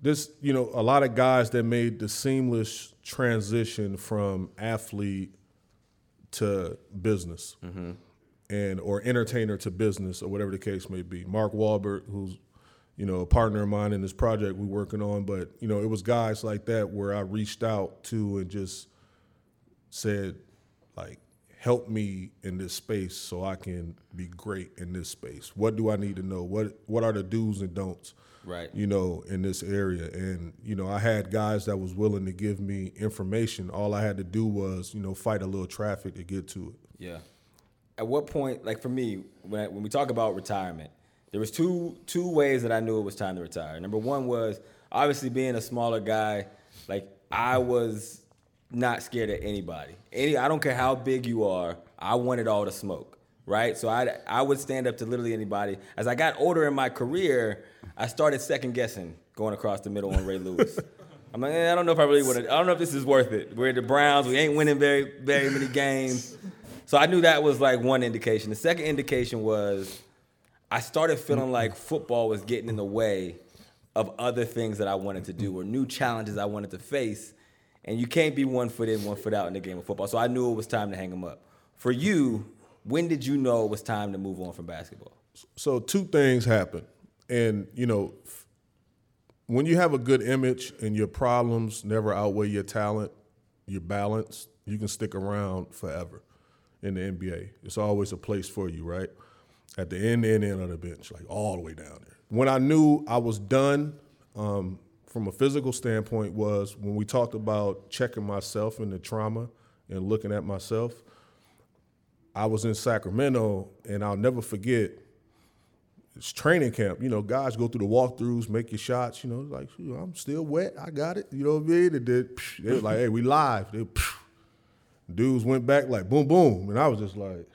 this, you know, a lot of guys that made the seamless transition from athlete to business, mm-hmm. and or entertainer to business, or whatever the case may be. Mark Wahlberg, who's you know, a partner of mine in this project we're working on. But, you know, it was guys like that where I reached out to and just said, like, help me in this space so I can be great in this space. What do I need to know? What what are the do's and don'ts? Right. You know, in this area. And, you know, I had guys that was willing to give me information. All I had to do was, you know, fight a little traffic to get to it. Yeah. At what point, like for me, when, I, when we talk about retirement, there was two two ways that I knew it was time to retire. Number one was obviously being a smaller guy, like I was not scared of anybody. Any I don't care how big you are, I wanted all the smoke, right? So I I would stand up to literally anybody. As I got older in my career, I started second guessing going across the middle on Ray Lewis. [laughs] I'm like, eh, I don't know if I really want to. I don't know if this is worth it. We're the Browns. We ain't winning very very many games. So I knew that was like one indication. The second indication was I started feeling mm-hmm. like football was getting in the way of other things that I wanted to do or new challenges I wanted to face. And you can't be one foot in, one foot out in the game of football. So I knew it was time to hang them up. For you, when did you know it was time to move on from basketball? So two things happen. And, you know, when you have a good image and your problems never outweigh your talent, your balance, you can stick around forever in the NBA. It's always a place for you, right? At the end, end, end of the bench, like all the way down there. When I knew I was done um, from a physical standpoint was when we talked about checking myself in the trauma and looking at myself. I was in Sacramento, and I'll never forget. It's training camp. You know, guys go through the walkthroughs, make your shots. You know, like I'm still wet. I got it. You know what I mean? And then they were like, "Hey, we live." They, dudes went back like boom, boom, and I was just like,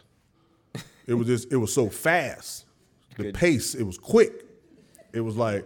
it was just it was so fast. The Good. pace, it was quick. It was like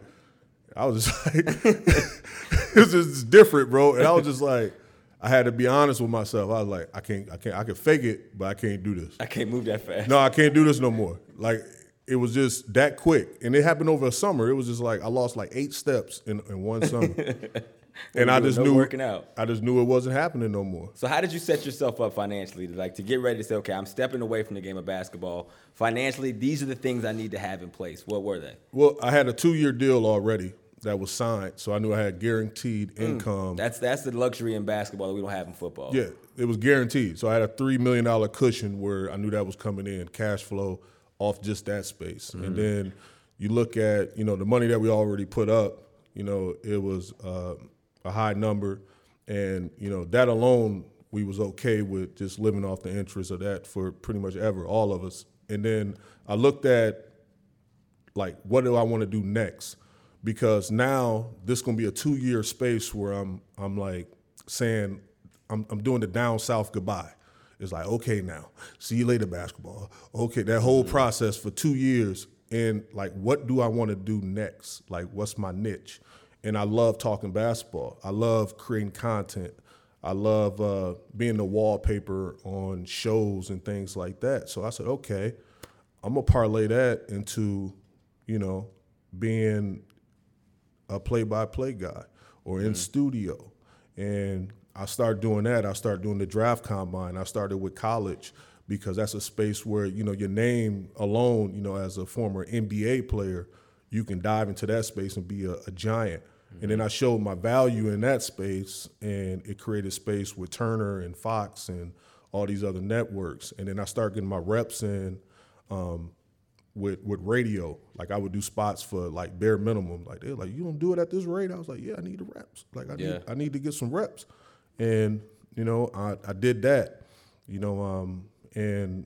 I was just [laughs] like it was just different, bro. And I was just like, I had to be honest with myself. I was like, I can't, I can't, I can fake it, but I can't do this. I can't move that fast. No, I can't do this no more. Like it was just that quick, and it happened over a summer. It was just like I lost like eight steps in, in one summer, [laughs] and I just no knew working out. I just knew it wasn't happening no more. So how did you set yourself up financially to like to get ready to say, okay, I'm stepping away from the game of basketball. Financially, these are the things I need to have in place. What were they? Well, I had a two year deal already that was signed, so I knew I had guaranteed income. That's that's the luxury in basketball that we don't have in football. Yeah, it was guaranteed. So I had a three million dollar cushion where I knew that was coming in, cash flow off just that space. And then you look at you know the money that we already put up. You know, it was uh, a high number, and you know that alone we was okay with just living off the interest of that for pretty much ever, all of us. And then I looked at like what do I want to do next? Because now this is gonna be a two year space where I'm I'm like saying I'm I'm doing the down south goodbye. It's like okay now, see you later basketball. Okay, that whole mm-hmm. process for two years and like what do I want to do next? Like what's my niche? And I love talking basketball. I love creating content. I love uh, being the wallpaper on shows and things like that. So I said, okay, I'm gonna parlay that into, you know, being a play-by-play guy or in studio. And I started doing that. I started doing the draft combine. I started with college because that's a space where you know your name alone, you know, as a former NBA player, you can dive into that space and be a, a giant. And then I showed my value in that space, and it created space with Turner and Fox and all these other networks. And then I started getting my reps in um, with with radio. Like I would do spots for like bare minimum. Like they're like, you don't do it at this rate. I was like, yeah, I need the reps. Like I Yeah. need I need to get some reps. And you know, I, I did that. You know, um, and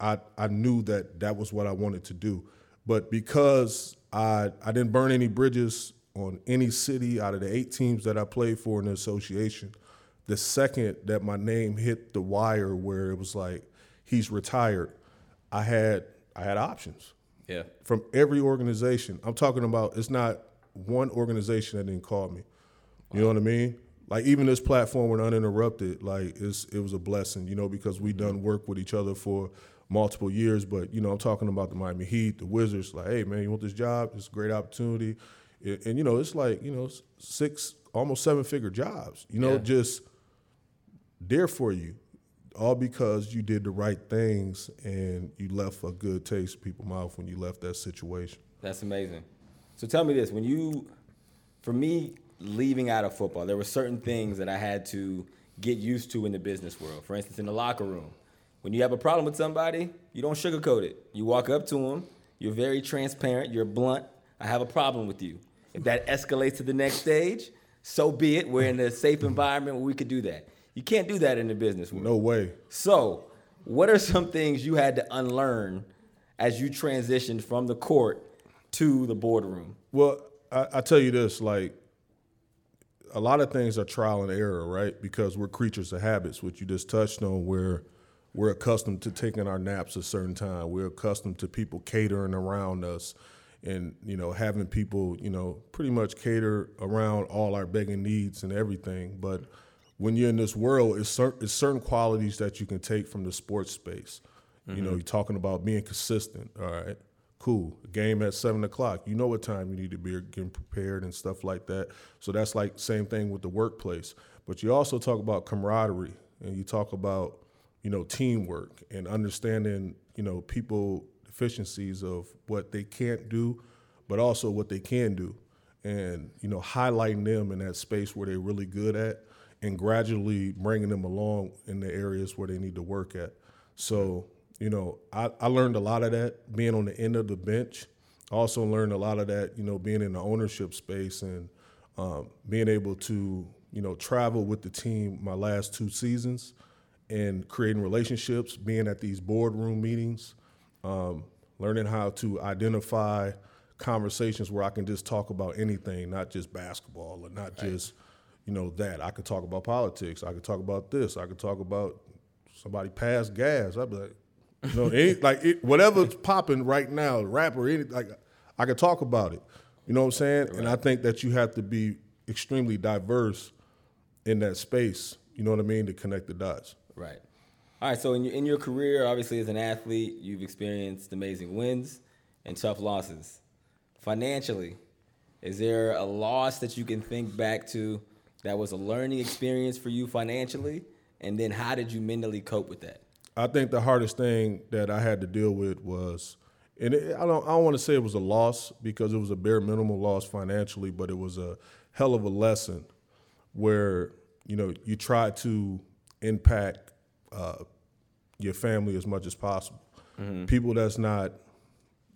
I I knew that that was what I wanted to do. But because I I didn't burn any bridges on any city out of the eight teams that I played for in the association, the second that my name hit the wire where it was like he's retired, I had I had options Yeah. from every organization. I'm talking about it's not one organization that didn't call me. You know what I mean? Like even this platform with uninterrupted, like it's it was a blessing, you know, because we done mm-hmm. work with each other for multiple years. But you know, I'm talking about the Miami Heat, the Wizards. Like, hey man, you want this job? It's a great opportunity, and, and, you know, it's like you know six, almost seven figure jobs. You know, Yeah. just there for you, all because you did the right things and you left a good taste in people's mouth when you left that situation. That's amazing. So tell me this: when you, for me, leaving out of football, there were certain things that I had to get used to in the business world. For instance, in the locker room, when you have a problem with somebody, you don't sugarcoat it. You walk up to them. You're very transparent. You're blunt. I have a problem with you. If that escalates to the next stage, so be it. We're in a safe environment where we could do that. You can't do that in the business world. No way. So, what are some things you had to unlearn as you transitioned from the court to the boardroom? Well, I, I tell you this, like a lot of things are trial and error, right? Because we're creatures of habits, which you just touched on, where we're accustomed to taking our naps a certain time. We're accustomed to people catering around us and, you know, having people, you know, pretty much cater around all our begging needs and everything. But when you're in this world, it's, cer- it's certain qualities that you can take from the sports space. You know, mm-hmm. you're talking about being consistent. All right, cool. Game at seven o'clock. You know what time you need to be getting prepared and stuff like that. So that's like same thing with the workplace. But you also talk about camaraderie and you talk about you know teamwork and understanding you know people deficiencies of what they can't do, but also what they can do, and you know highlighting them in that space where they're really good at, and gradually bringing them along in the areas where they need to work at. So you know I, I learned a lot of that being on the end of the bench. I also learned a lot of that you know being in the ownership space and um, being able to you know travel with the team my last two seasons and creating relationships, being at these boardroom meetings, um, learning how to identify conversations where I can just talk about anything, not just basketball or not just, you know, that. I could talk about politics. I could talk about this. I could talk about somebody passed gas. I'd be like, you know, any, [laughs] like it, whatever's popping right now, rapper, anything. like I could talk about it. You know what I'm saying? And I think that you have to be extremely diverse in that space. You know what I mean to connect the dots. Right. All right. So in your, in your career, obviously as an athlete, you've experienced amazing wins. and tough losses. Financially, is there a loss that you can think back to that was a learning experience for you financially? And then how did you mentally cope with that? I think the hardest thing that I had to deal with was, and it, I don't, I don't want to say it was a loss because it was a bare minimal loss financially, but it was a hell of a lesson where you know you try to impact uh, your family as much as possible. Mm-hmm. People that's not.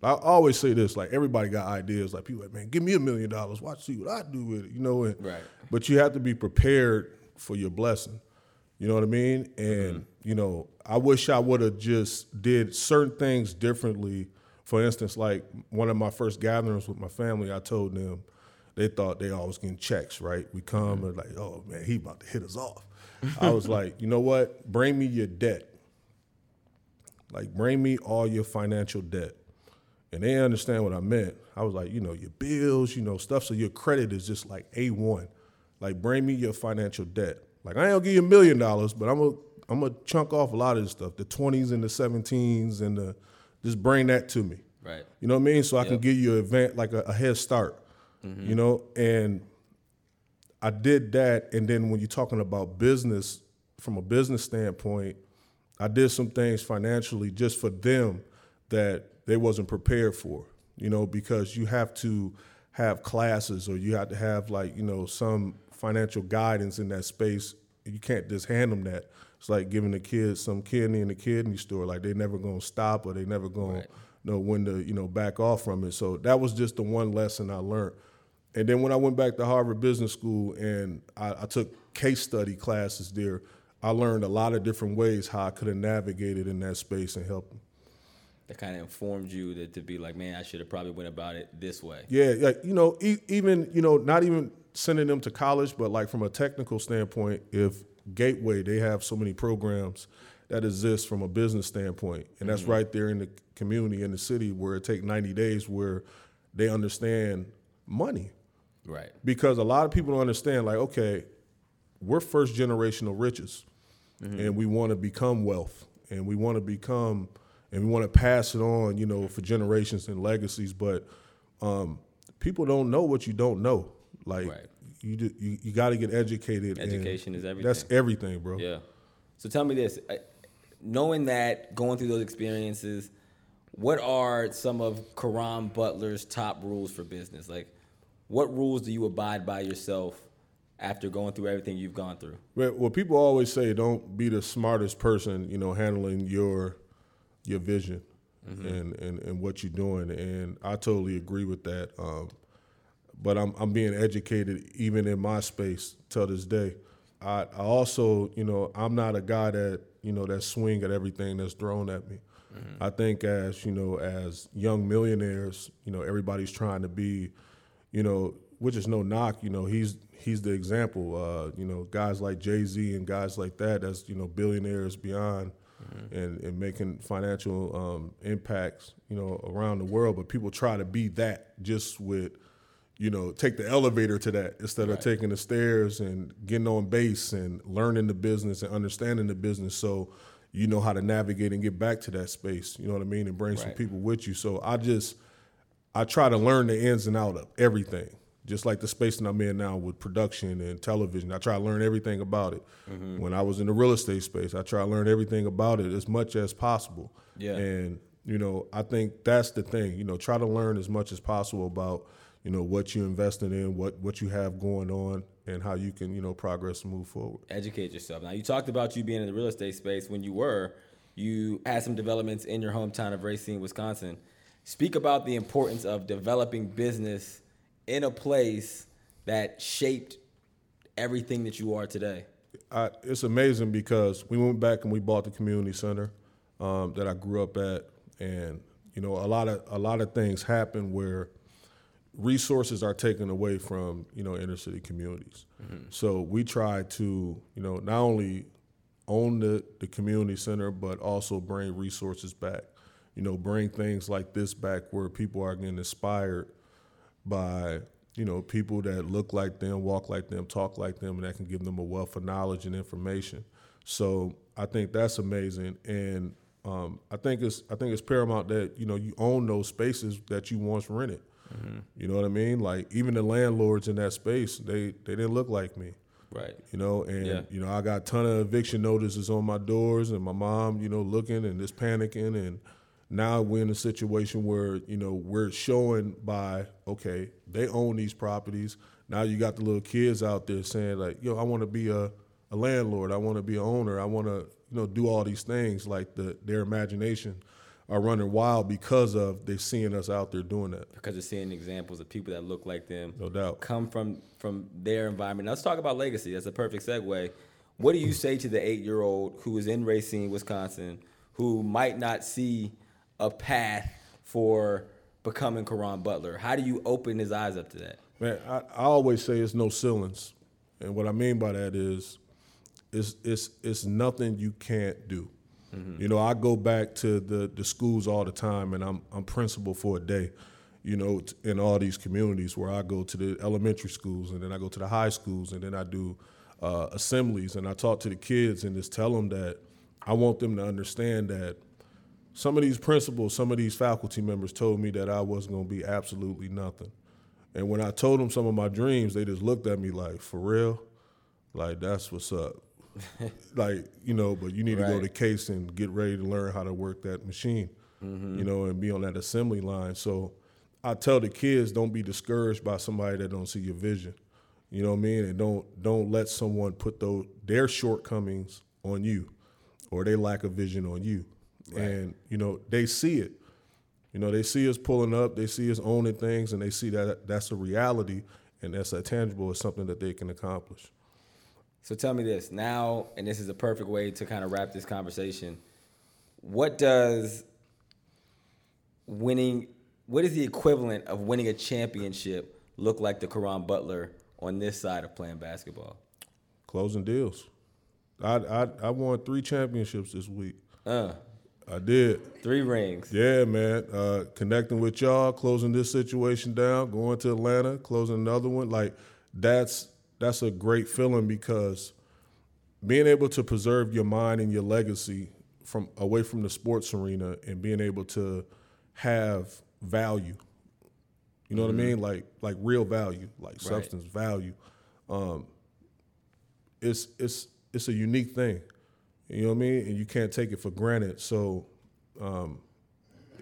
I always say this: like everybody got ideas. Like people, like, man, give me a million dollars. Watch see what I do with it. You know, and, right. But you have to be prepared for your blessing. You know what I mean? And mm-hmm. you know, I wish I would have just did certain things differently. For instance, like one of my first gatherings with my family, I told them they thought they always getting checks, right? We come mm-hmm. and like, oh man, he about to hit us off. I was like, you know what? Bring me your debt. Like, bring me all your financial debt. And they understand what I meant. I was like, you know, your bills, you know, stuff. So your credit is just like A1. Like, bring me your financial debt. Like, I ain't gonna give you a million dollars, but I'm gonna I'm gonna chunk off a lot of this stuff, the 20s and the 17s and the just bring that to me. Right. You know what I mean? So I can give you a event like a, a head start. Mm-hmm. You know, and I did that, and then when you're talking about business from a business standpoint, I did some things financially just for them that they wasn't prepared for. You know, because you have to have classes or you have to have like you know some financial guidance in that space. You can't just hand them that. It's like giving the kids some kidney in the kidney store. Like they never gonna stop or they never gonna right. know when to you know back off from it. So that was just the one lesson I learned. And then when I went back to Harvard Business School and I, I took case study classes there, I learned a lot of different ways how I could have navigated in that space and helped them. That kind of informed you that to be like, man, I should have probably went about it this way. Yeah, like you know, e- even you know, not even sending them to college, but like from a technical standpoint, if Gateway they have so many programs that exist from a business standpoint, and that's mm-hmm. right there in the community in the city where it take ninety days where they understand money. Right. Because a lot of people don't understand, like, okay, we're first generational riches, mm-hmm. and we want to become wealth, and we want to become, and we want to pass it on, you know, for generations and legacies. But um, people don't know what you don't know. Like, right. you, you you got to get educated. Education is everything. That's everything, bro. Yeah. So tell me this: knowing that, going through those experiences, what are some of Caron Butler's top rules for business? Like, what rules do you abide by yourself after going through everything you've gone through? Well, people always say don't be the smartest person, you know, handling your your vision mm-hmm. and, and and what you're doing, and I totally agree with that. Um, but I'm I'm being educated even in my space till this day. I, I also, you know, I'm not a guy that you know that swing at everything that's thrown at me. Mm-hmm. I think as you know, as young millionaires, you know, everybody's trying to be you know, which is no knock. You know, he's he's the example. Uh, you know, guys like Jay Z and guys like that, that's you know billionaires beyond, mm-hmm. and and making financial um, impacts. You know, around the world. But people try to be that just with. You know, take the elevator to that instead right. of taking the stairs and getting on base and learning the business and understanding the business. So, you know how to navigate and get back to that space. You know what I mean, and bring right. some people with you. So I just I try to learn the ins and out of everything. Just like the space that I'm in now with production and television, I try to learn everything about it. Mm-hmm. When I was in the real estate space, I try to learn everything about it as much as possible. Yeah. And you know, I think that's the thing. You know, try to learn as much as possible about you know what you're investing in, what what you have going on, and how you can you know progress and move forward. Educate yourself. Now, you talked about you being in the real estate space when you were. You had some developments in your hometown of Racine, Wisconsin. Speak about the importance of developing business in a place that shaped everything that you are today. I, it's amazing because we went back and we bought the community center um, that I grew up at, and you know a lot of a lot of things happen where resources are taken away from you know inner city communities. Mm-hmm. So we try to you know not only own the, the community center but also bring resources back you know, bring things like this back where people are getting inspired by, you know, people that look like them, walk like them, talk like them, and that can give them a wealth of knowledge and information. So I think that's amazing. And um, I think it's I think it's paramount that you know you own those spaces that you once rented. Mm-hmm. You know what I mean? Like even the landlords in that space, they they didn't look like me. Right. You know, and Yeah. you know I got a ton of eviction notices on my doors, and my mom, you know, looking and just panicking, and now we're in a situation where you know we're showing by okay they own these properties. Now you got the little kids out there saying like, yo, I want to be a, a landlord, I want to be an owner, I want to you know do all these things. Like the their imagination are running wild because of they seeing us out there doing that. Because they're seeing examples of people that look like them, No doubt. come from from their environment. Now, let's talk about legacy. That's a perfect segue. What do you say to the eight year old who is in Racine, Wisconsin, who might not see a path for becoming Caron Butler? How do you open his eyes up to that? Man, I, I always say it's no ceilings, and what I mean by that is, it's it's it's nothing you can't do. You know, I go back to the the schools all the time, and I'm I'm principal for a day. You know, in all these communities where I go to the elementary schools, and then I go to the high schools, and then I do uh, assemblies, and I talk to the kids and just tell them that I want them to understand that some of these principals, some of these faculty members told me that I wasn't going to be absolutely nothing. And when I told them some of my dreams, they just looked at me like, for real? Like, that's what's up. [laughs] like, you know, but you need to go to case and get ready to learn how to work that machine, mm-hmm. you know, and be on that assembly line. So I tell the kids, don't be discouraged by somebody that don't see your vision. You know what I mean? And don't don't let someone put those their shortcomings on you or their lack of vision on you. And, you know, they see it. You know, they see us pulling up, they see us owning things, and they see that that's a reality and that's a tangible, it's something that they can accomplish. So tell me this now, and this is a perfect way to kind of wrap this conversation. What does winning, what is the equivalent of winning a championship look like to Caron Butler on this side of playing basketball? Closing deals. I I, I won three championships this week. Uh, I did. three rings. Yeah, man. Uh, connecting with y'all, closing this situation down, going to Atlanta, closing another one. Like that's that's a great feeling because being able to preserve your mind and your legacy from away from the sports arena and being able to have value. You know what I mean? Like like real value, like substance value. Um, it's it's it's a unique thing. You know what I mean? And you can't take it for granted. So um,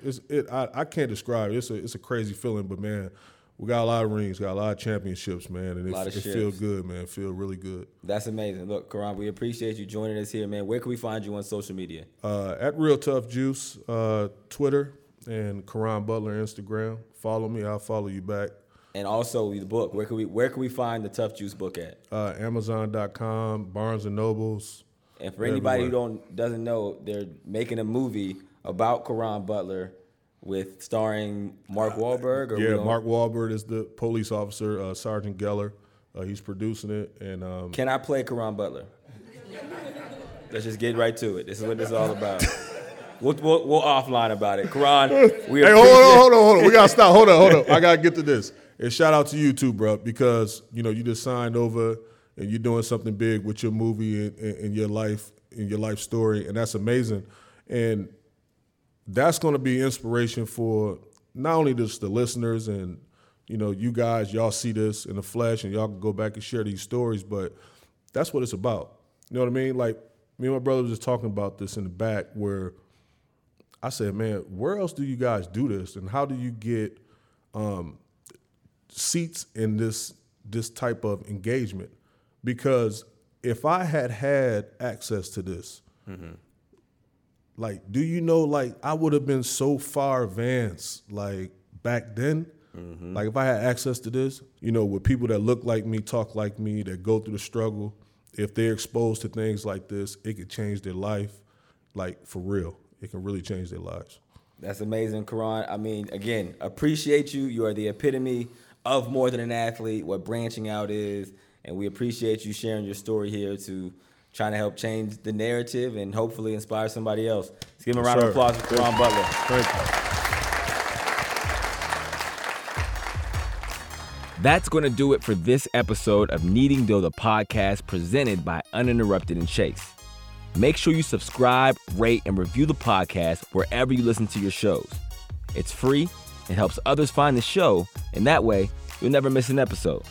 it's it I, I can't describe it. It's a it's a crazy feeling, but man, we got a lot of rings, got a lot of championships, man, and it, it feels good, man. It feel really good. That's amazing. Look, Caron, we appreciate you joining us here, man. Where can we find you on social media? Uh, at Real Tuff Juice, uh, Twitter and Caron Butler Instagram. Follow me, I'll follow you back. And also the book. Where can we where can we find the Tuff Juice book at? Uh, Amazon.com, Barnes and Nobles. And for anybody who don't doesn't know, they're making a movie about Caron Butler with starring Mark Wahlberg. Or Yeah, Mark Wahlberg is the police officer, uh, Sergeant Geller. Uh, he's producing it, and um, Can I play Caron Butler? Let's just get right to it. This is what this is all about. [laughs] We'll, we'll, we'll offline about it. Caron, [laughs] we are. Hey, hold on, hold on, hold on. We gotta stop. Hold on, hold on. [laughs] I gotta get to this. And shout out to you too, bro, because you know you just signed over and you're doing something big with your movie and, and, and your life and your life story, and that's amazing. And that's going to be inspiration for not only just the listeners and you know you guys. Y'all see this in the flesh, and y'all can go back and share these stories. But that's what it's about. You know what I mean? Like me and my brother was just talking about this in the back where. I said, man, where else do you guys do this, and how do you get um, seats in this this type of engagement? Because if I had had access to this, like, do you know, like, I would have been so far advanced, like back then. Like, if I had access to this, you know, with people that look like me, talk like me, that go through the struggle, if they're exposed to things like this, it could change their life, like for real. It can really change their lives. That's amazing, Caron. I mean, again, appreciate you. You are the epitome of more than an athlete, what branching out is. And we appreciate you sharing your story here to trying to help change the narrative and hopefully inspire somebody else. Let's give him a round Sir. of applause for Ron Butler. Thank you. That's going to do it for this episode of Kneading Dough, the podcast presented by Uninterrupted and Chase. Make sure you subscribe, rate, and review the podcast wherever you listen to your shows. It's free, it helps others find the show, and that way, you'll never miss an episode.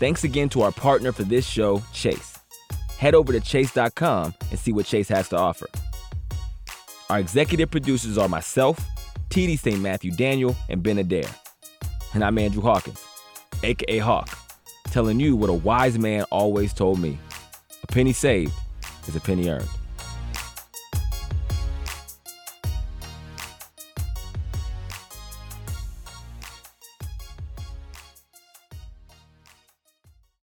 Thanks again to our partner for this show, Chase. Head over to chase.com and see what Chase has to offer. Our executive producers are myself, TD St. Matthew Daniel, and Ben Adair. And I'm Andrew Hawkins, aka Hawk, telling you what a wise man always told me a penny saved is a penny earned.